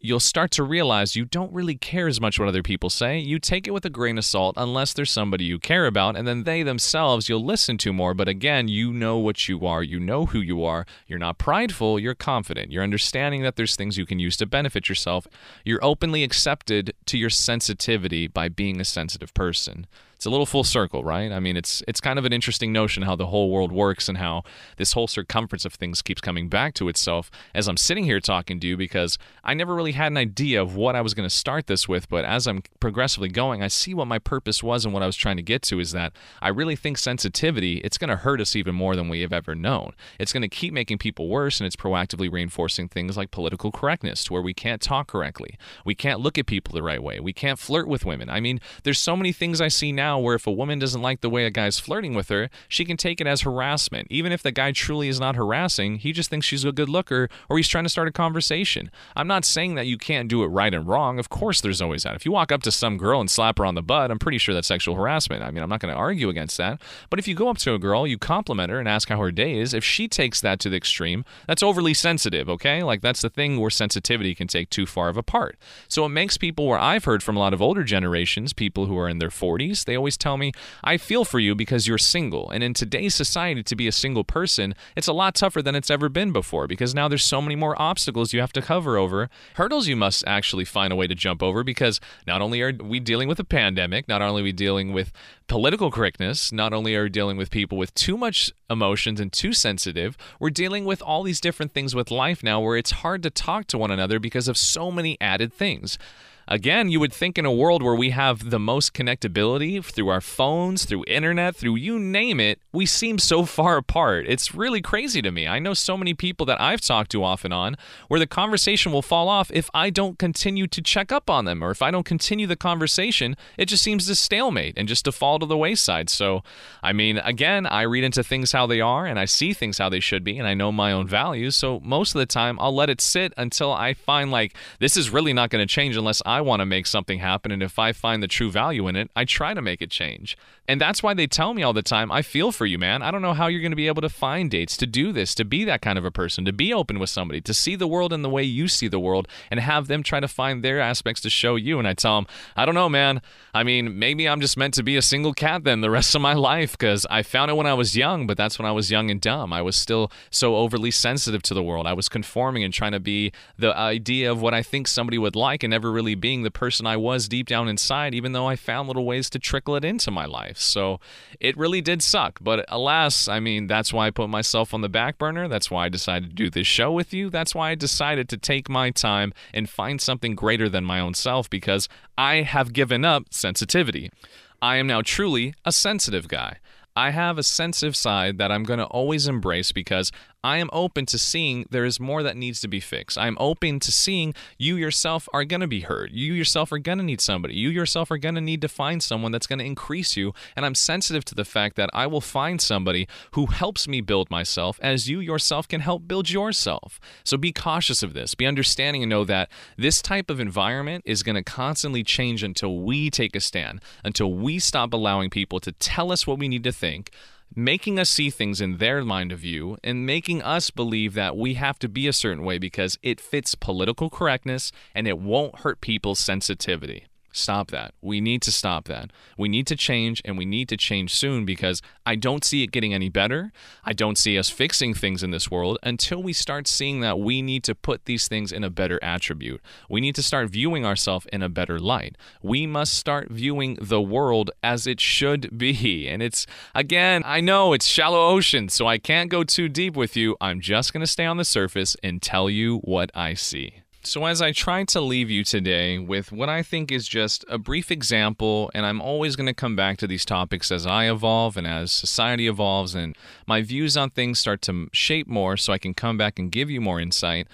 you'll start to realize you don't really care as much what other people say. You take it with a grain of salt unless there's somebody you care about, and then they themselves you'll listen to more. But again, you know what you are, you know who you are. You're not prideful, you're confident. You're understanding that there's things you can use to benefit yourself. You're openly accepted to your sensitivity by being a sensitive person it's a little full circle, right? I mean, it's it's kind of an interesting notion how the whole world works and how this whole circumference of things keeps coming back to itself as I'm sitting here talking to you because I never really had an idea of what I was going to start this with, but as I'm progressively going, I see what my purpose was and what I was trying to get to is that I really think sensitivity, it's going to hurt us even more than we have ever known. It's going to keep making people worse and it's proactively reinforcing things like political correctness to where we can't talk correctly. We can't look at people the right way. We can't flirt with women. I mean, there's so many things I see now now where if a woman doesn't like the way a guy's flirting with her, she can take it as harassment. Even if the guy truly is not harassing, he just thinks she's a good looker or he's trying to start a conversation. I'm not saying that you can't do it right and wrong. Of course, there's always that. If you walk up to some girl and slap her on the butt, I'm pretty sure that's sexual harassment. I mean, I'm not going to argue against that. But if you go up to a girl, you compliment her and ask how her day is, if she takes that to the extreme, that's overly sensitive, okay? Like that's the thing where sensitivity can take too far of a part. So it makes people where I've heard from a lot of older generations, people who are in their 40s, they always tell me, I feel for you because you're single. And in today's society, to be a single person, it's a lot tougher than it's ever been before because now there's so many more obstacles you have to cover over, hurdles you must actually find a way to jump over because not only are we dealing with a pandemic, not only are we dealing with political correctness, not only are we dealing with people with too much emotions and too sensitive, we're dealing with all these different things with life now where it's hard to talk to one another because of so many added things. Again, you would think in a world where we have the most connectability through our phones, through internet, through you name it, we seem so far apart. It's really crazy to me. I know so many people that I've talked to off and on where the conversation will fall off if I don't continue to check up on them or if I don't continue the conversation, it just seems to stalemate and just to fall to the wayside. So, I mean, again, I read into things how they are and I see things how they should be and I know my own values. So, most of the time, I'll let it sit until I find like this is really not going to change unless I want to make something happen. And if I find the true value in it, I try to make it change. And that's why they tell me all the time, I feel for you, man. I don't know how you're going to be able to find dates to do this, to be that kind of a person, to be open with somebody, to see the world in the way you see the world, and have them try to find their aspects to show you. And I tell them, I don't know, man. I mean, maybe I'm just meant to be a single cat then the rest of my life because I found it when I was young, but that's when I was young and dumb. I was still so overly sensitive to the world. I was conforming and trying to be the idea of what I think somebody would like and never really being the person I was deep down inside, even though I found little ways to trickle it into my life. So it really did suck. But alas, I mean, that's why I put myself on the back burner. That's why I decided to do this show with you. That's why I decided to take my time and find something greater than my own self because I have given up sensitivity. I am now truly a sensitive guy. I have a sensitive side that I'm going to always embrace because I am open to seeing there is more that needs to be fixed. I'm open to seeing you yourself are going to be hurt. You yourself are going to need somebody. You yourself are going to need to find someone that's going to increase you. And I'm sensitive to the fact that I will find somebody who helps me build myself as you yourself can help build yourself. So be cautious of this. Be understanding and know that this type of environment is going to constantly change until we take a stand, until we stop allowing people to tell us what we need to think making us see things in their mind of view and making us believe that we have to be a certain way because it fits political correctness and it won't hurt people's sensitivity. Stop that. We need to stop that. We need to change and we need to change soon because I don't see it getting any better. I don't see us fixing things in this world until we start seeing that we need to put these things in a better attribute. We need to start viewing ourselves in a better light. We must start viewing the world as it should be. And it's, again, I know it's shallow ocean, so I can't go too deep with you. I'm just going to stay on the surface and tell you what I see. So, as I try to leave you today with what I think is just a brief example, and I'm always going to come back to these topics as I evolve and as society evolves, and my views on things start to shape more so I can come back and give you more insight.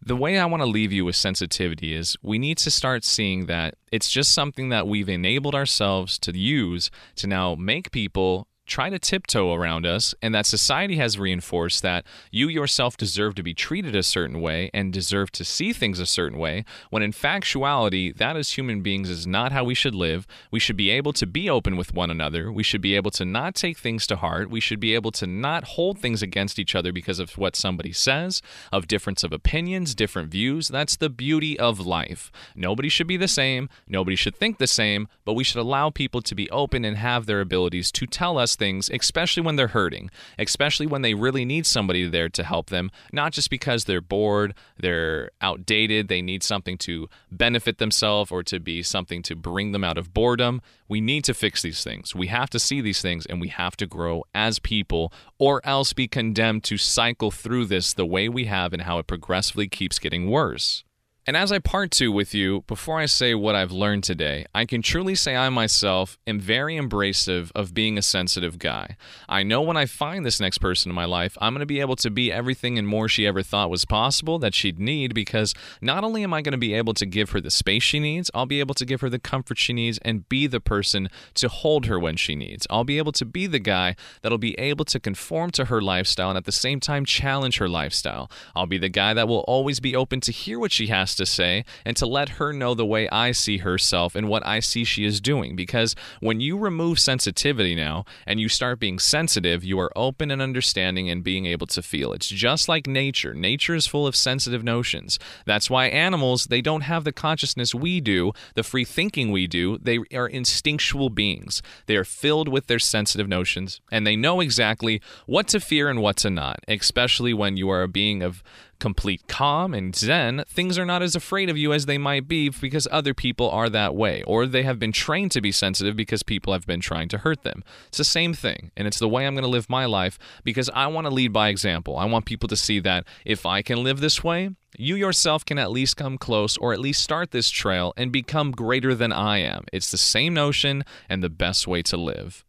The way I want to leave you with sensitivity is we need to start seeing that it's just something that we've enabled ourselves to use to now make people try to tiptoe around us, and that society has reinforced that you yourself deserve to be treated a certain way and deserve to see things a certain way, when in factuality, that as human beings is not how we should live. We should be able to be open with one another. We should be able to not take things to heart. We should be able to not hold things against each other because of what somebody says, of difference of opinions, different views. That's the beauty of life. Nobody should be the same. Nobody should think the same, but we should allow people to be open and have their abilities to tell us things, especially when they're hurting, especially when they really need somebody there to help them, not just because they're bored, they're outdated, they need something to benefit themselves or to be something to bring them out of boredom. We need to fix these things. We have to see these things and we have to grow as people or else be condemned to cycle through this the way we have and how it progressively keeps getting worse. And as I part two with you, before I say what I've learned today, I can truly say I myself am very embracive of being a sensitive guy. I know when I find this next person in my life, I'm going to be able to be everything and more she ever thought was possible that she'd need because not only am I going to be able to give her the space she needs, I'll be able to give her the comfort she needs and be the person to hold her when she needs. I'll be able to be the guy that'll be able to conform to her lifestyle and at the same time challenge her lifestyle. I'll be the guy that will always be open to hear what she has to say and to let her know the way I see herself and what I see she is doing. Because when you remove sensitivity now and you start being sensitive, you are open and understanding and being able to feel. It's just like nature. Nature is full of sensitive notions. That's why animals, they don't have the consciousness we do, the free thinking we do. They are instinctual beings. They are filled with their sensitive notions and they know exactly what to fear and what to not, especially when you are a being of complete calm and zen, things are not as afraid of you as they might be because other people are that way, or they have been trained to be sensitive because people have been trying to hurt them. It's the same thing, and it's the way I'm going to live my life because I want to lead by example. I want people to see that if I can live this way, you yourself can at least come close or at least start this trail and become greater than I am. It's the same notion and the best way to live.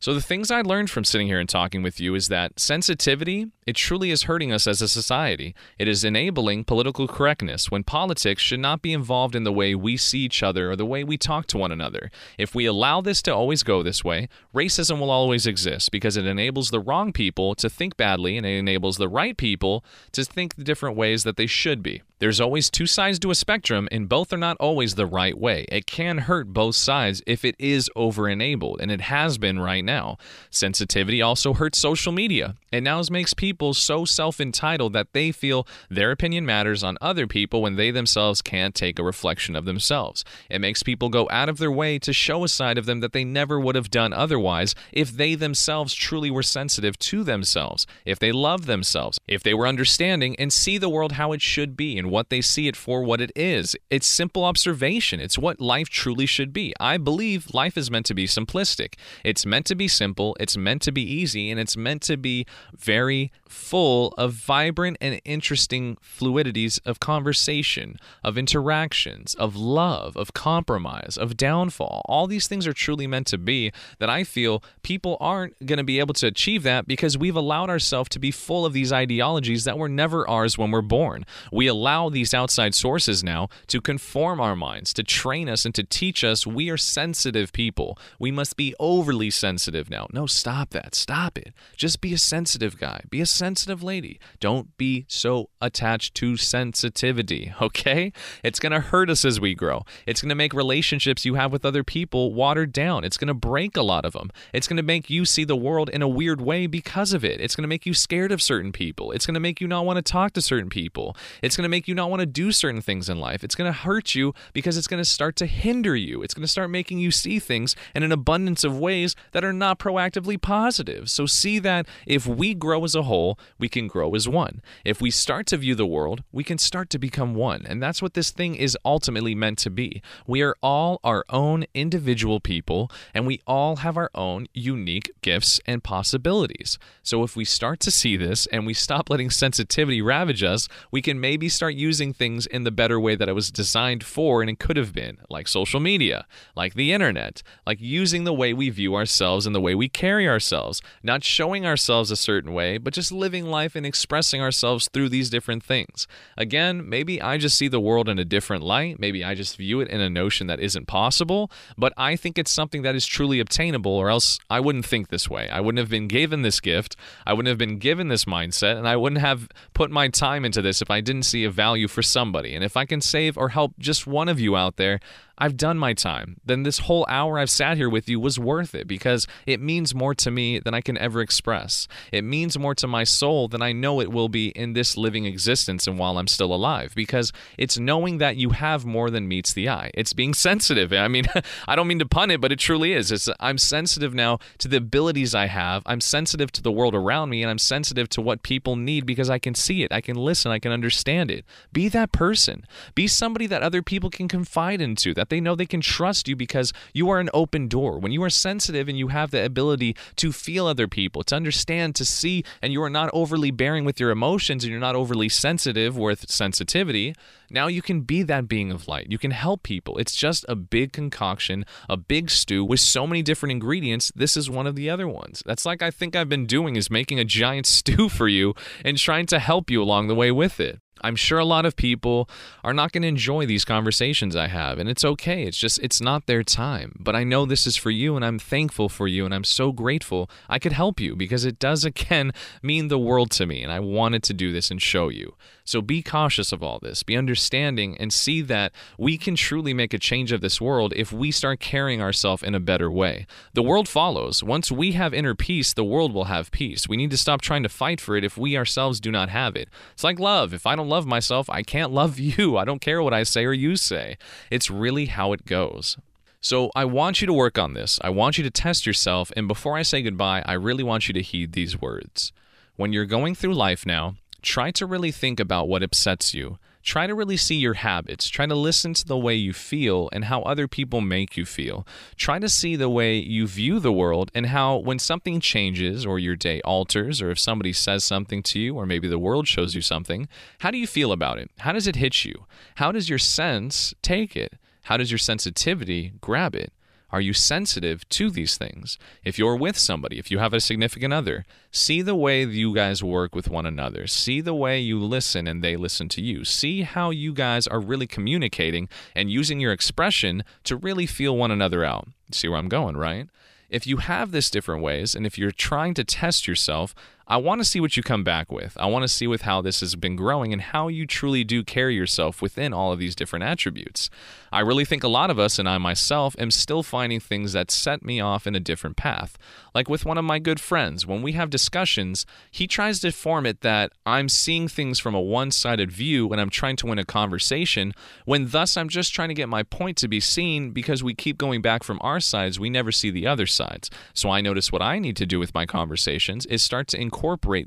So, the things I learned from sitting here and talking with you is that sensitivity, it truly is hurting us as a society. It is enabling political correctness when politics should not be involved in the way we see each other or the way we talk to one another. If we allow this to always go this way, racism will always exist because it enables the wrong people to think badly and it enables the right people to think the different ways that they should be. There's always two sides to a spectrum, and both are not always the right way. It can hurt both sides if it is over enabled, and it has been right now. Sensitivity also hurts social media. It now makes people so self entitled that they feel their opinion matters on other people when they themselves can't take a reflection of themselves. It makes people go out of their way to show a side of them that they never would have done otherwise if they themselves truly were sensitive to themselves, if they loved themselves, if they were understanding and see the world how it should be and what they see it for what it is. It's simple observation. It's what life truly should be. I believe life is meant to be simplistic. It's meant to be simple, it's meant to be easy, and it's meant to be very full of vibrant and interesting fluidities of conversation, of interactions, of love, of compromise, of downfall. All these things are truly meant to be that I feel people aren't going to be able to achieve that because we've allowed ourselves to be full of these ideologies that were never ours when we're born. We allow these outside sources now to conform our minds, to train us, and to teach us we are sensitive people. We must be overly sensitive now. No, stop that. Stop it. Just be a sensitive guy. Be a sensitive lady. Don't be so attached to sensitivity, okay? It's going to hurt us as we grow. It's going to make relationships you have with other people watered down. It's going to break a lot of them. It's going to make you see the world in a weird way because of it. It's going to make you scared of certain people. It's going to make you not want to talk to certain people. It's going to make you not want to do certain things in life. It's going to hurt you because it's going to start to hinder you. It's going to start making you see things in an abundance of ways that are not proactively positive. So see that if we grow as a whole, we can grow as one. If we start to view the world, we can start to become one. And that's what this thing is ultimately meant to be. We are all our own individual people, and we all have our own unique gifts and possibilities. So if we start to see this and we stop letting sensitivity ravage us, we can maybe start using things in the better way that it was designed for and it could have been, like social media, like the internet, like using the way we view ourselves and the way we carry ourselves, not showing ourselves a certain way, but just living life and expressing ourselves through these different things. Again, maybe I just see the world in a different light. Maybe I just view it in a notion that isn't possible, but I think it's something that is truly obtainable, or else I wouldn't think this way. I wouldn't have been given this gift. I wouldn't have been given this mindset, and I wouldn't have put my time into this if I didn't see a value for somebody. And if I can save or help just one of you out there, I've done my time. Then this whole hour I've sat here with you was worth it because it means more to me than I can ever express. It means more to my soul than I know it will be in this living existence and while I'm still alive because it's knowing that you have more than meets the eye. It's being sensitive. I mean, I don't mean to pun it, but it truly is. It's I'm sensitive now to the abilities I have. I'm sensitive to the world around me and I'm sensitive to what people need because I can see it. I can listen, I can understand it. Be that person. Be somebody that other people can confide into, that they know they can trust you because you are an open door. When you are sensitive and you have the ability to feel other people, to understand, to see, and you are not overly bearing with your emotions and you're not overly sensitive with sensitivity, now you can be that being of light. You can help people. It's just a big concoction, a big stew with so many different ingredients. This is one of the other ones. That's like I think I've been doing is making a giant stew for you and trying to help you along the way with it. I'm sure a lot of people are not going to enjoy these conversations I have, and it's okay. It's just, it's not their time. But I know this is for you, and I'm thankful for you, and I'm so grateful I could help you because it does, again, mean the world to me, and I wanted to do this and show you. So be cautious of all this, be understanding, and see that we can truly make a change of this world if we start carrying ourselves in a better way. The world follows. Once we have inner peace, the world will have peace. We need to stop trying to fight for it if we ourselves do not have it. It's like love. If I don't love myself, I can't love you. I don't care what I say or you say. It's really how it goes. So I want you to work on this. I want you to test yourself. And before I say goodbye, I really want you to heed these words. When you're going through life now, try to really think about what upsets you. Try to really see your habits. Try to listen to the way you feel and how other people make you feel. Try to see the way you view the world and how, when something changes or your day alters, or if somebody says something to you, or maybe the world shows you something, how do you feel about it? How does it hit you? How does your sense take it? How does your sensitivity grab it? Are you sensitive to these things? If you're with somebody, if you have a significant other, see the way you guys work with one another. See the way you listen and they listen to you. See how you guys are really communicating and using your expression to really feel one another out. See where I'm going, right? If you have this different ways and if you're trying to test yourself, I want to see what you come back with. I want to see with how this has been growing and how you truly do carry yourself within all of these different attributes. I really think a lot of us and I myself am still finding things that set me off in a different path. Like with one of my good friends, when we have discussions, he tries to form it that I'm seeing things from a one-sided view and I'm trying to win a conversation, when thus I'm just trying to get my point to be seen because we keep going back from our sides, we never see the other sides. So I notice what I need to do with my conversations is start to incorporate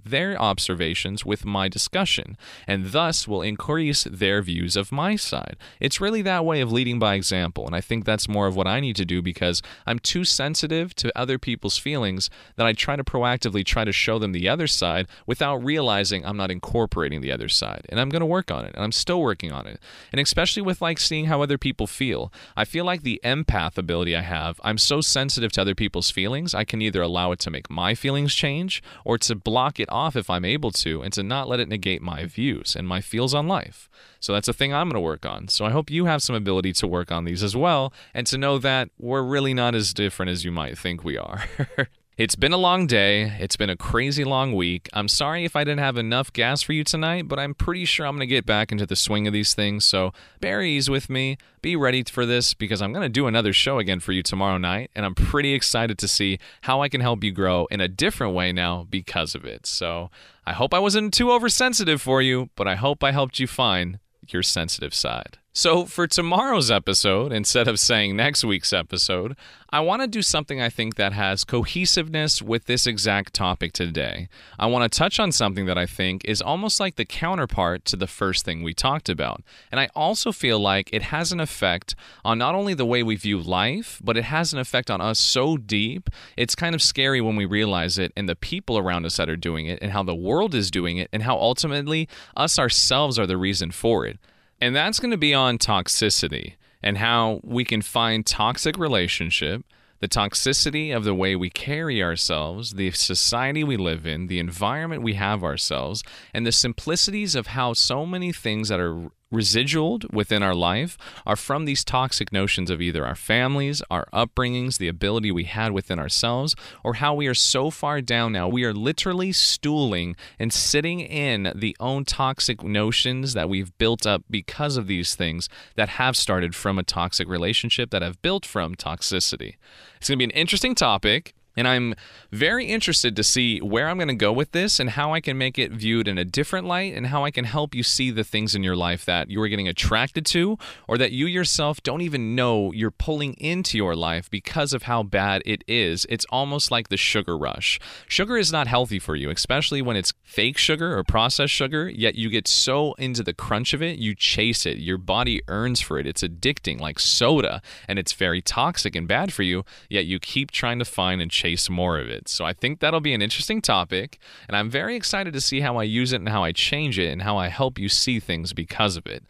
their observations with my discussion, and thus will increase their views of my side. It's really that way of leading by example, and I think that's more of what I need to do because I'm too sensitive to other people's feelings that I try to proactively try to show them the other side without realizing I'm not incorporating the other side. And I'm going to work on it, and I'm still working on it. And especially with like seeing how other people feel. I feel like the empath ability I have, I'm so sensitive to other people's feelings, I can either allow it to make my feelings change or to block it off if I'm able to and to not let it negate my views and my feels on life. So that's a thing I'm going to work on. So I hope you have some ability to work on these as well and to know that we're really not as different as you might think we are. It's been a long day. It's been a crazy long week. I'm sorry if I didn't have enough gas for you tonight, but I'm pretty sure I'm going to get back into the swing of these things. So bear ease with me. Be ready for this because I'm going to do another show again for you tomorrow night. And I'm pretty excited to see how I can help you grow in a different way now because of it. So I hope I wasn't too oversensitive for you, but I hope I helped you find your sensitive side. So, for tomorrow's episode, instead of saying next week's episode, I want to do something I think that has cohesiveness with this exact topic today. I want to touch on something that I think is almost like the counterpart to the first thing we talked about. And I also feel like it has an effect on not only the way we view life, but it has an effect on us so deep, it's kind of scary when we realize it and the people around us that are doing it, and how the world is doing it, and how ultimately us ourselves are the reason for it. And that's going to be on toxicity and how we can find toxic relationship, the toxicity of the way we carry ourselves, the society we live in, the environment we have ourselves, and the simplicities of how so many things that are residual within our life are from these toxic notions of either our families, our upbringings, the ability we had within ourselves, or how we are so far down now. We are literally stooling and sitting in the own toxic notions that we've built up because of these things that have started from a toxic relationship, that have built from toxicity. It's going to be an interesting topic. And I'm very interested to see where I'm going to go with this and how I can make it viewed in a different light and how I can help you see the things in your life that you are getting attracted to or that you yourself don't even know you're pulling into your life because of how bad it is. It's almost like the sugar rush. Sugar is not healthy for you, especially when it's fake sugar or processed sugar, yet you get so into the crunch of it, you chase it. Your body earns for it. It's addicting like soda and it's very toxic and bad for you, yet you keep trying to find and chase more of it. So I think that'll be an interesting topic, and I'm very excited to see how I use it and how I change it and how I help you see things because of it.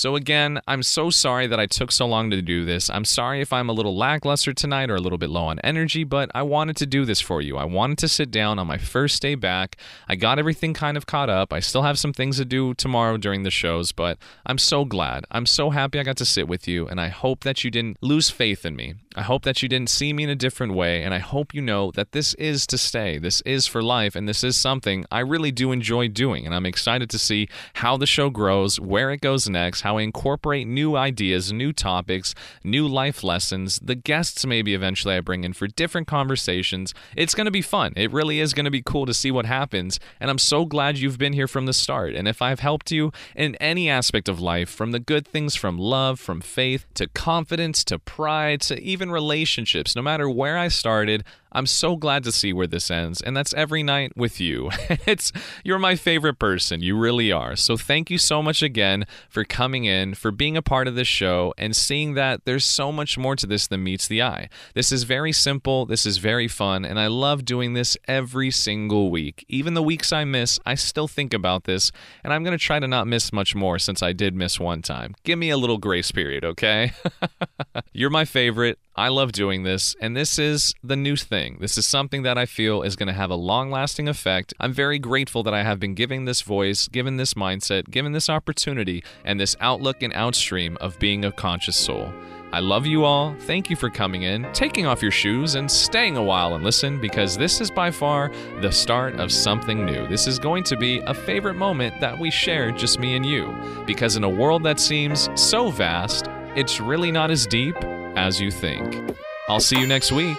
So, again, I'm so sorry that I took so long to do this. I'm sorry if I'm a little lackluster tonight or a little bit low on energy, but I wanted to do this for you. I wanted to sit down on my first day back. I got everything kind of caught up. I still have some things to do tomorrow during the shows, but I'm so glad. I'm so happy I got to sit with you, and I hope that you didn't lose faith in me. I hope that you didn't see me in a different way, and I hope you know that this is to stay. This is for life, and this is something I really do enjoy doing, and I'm excited to see how the show grows, where it goes next, how I incorporate new ideas, new topics, new life lessons, the guests maybe eventually I bring in for different conversations. It's going to be fun. It really is going to be cool to see what happens, and I'm so glad you've been here from the start. And if I've helped you in any aspect of life, from the good things from love, from faith, to confidence, to pride, to even relationships, no matter where I started, I'm so glad to see where this ends, and that's every night with you. it's you're my favorite person, you really are. So thank you so much again for coming in, for being a part of this show, and seeing that there's so much more to this than meets the eye. This is very simple, this is very fun, and I love doing this every single week. Even the weeks I miss, I still think about this, and I'm gonna try to not miss much more since I did miss one time. Give me a little grace period, okay? you're my favorite. I love doing this, and this is the new thing. This is something that I feel is going to have a long lasting effect. I'm very grateful that I have been given this voice, given this mindset, given this opportunity, and this outlook and outstream of being a conscious soul. I love you all. Thank you for coming in, taking off your shoes, and staying a while and listen because this is by far the start of something new. This is going to be a favorite moment that we share, just me and you. Because in a world that seems so vast, it's really not as deep as you think. I'll see you next week.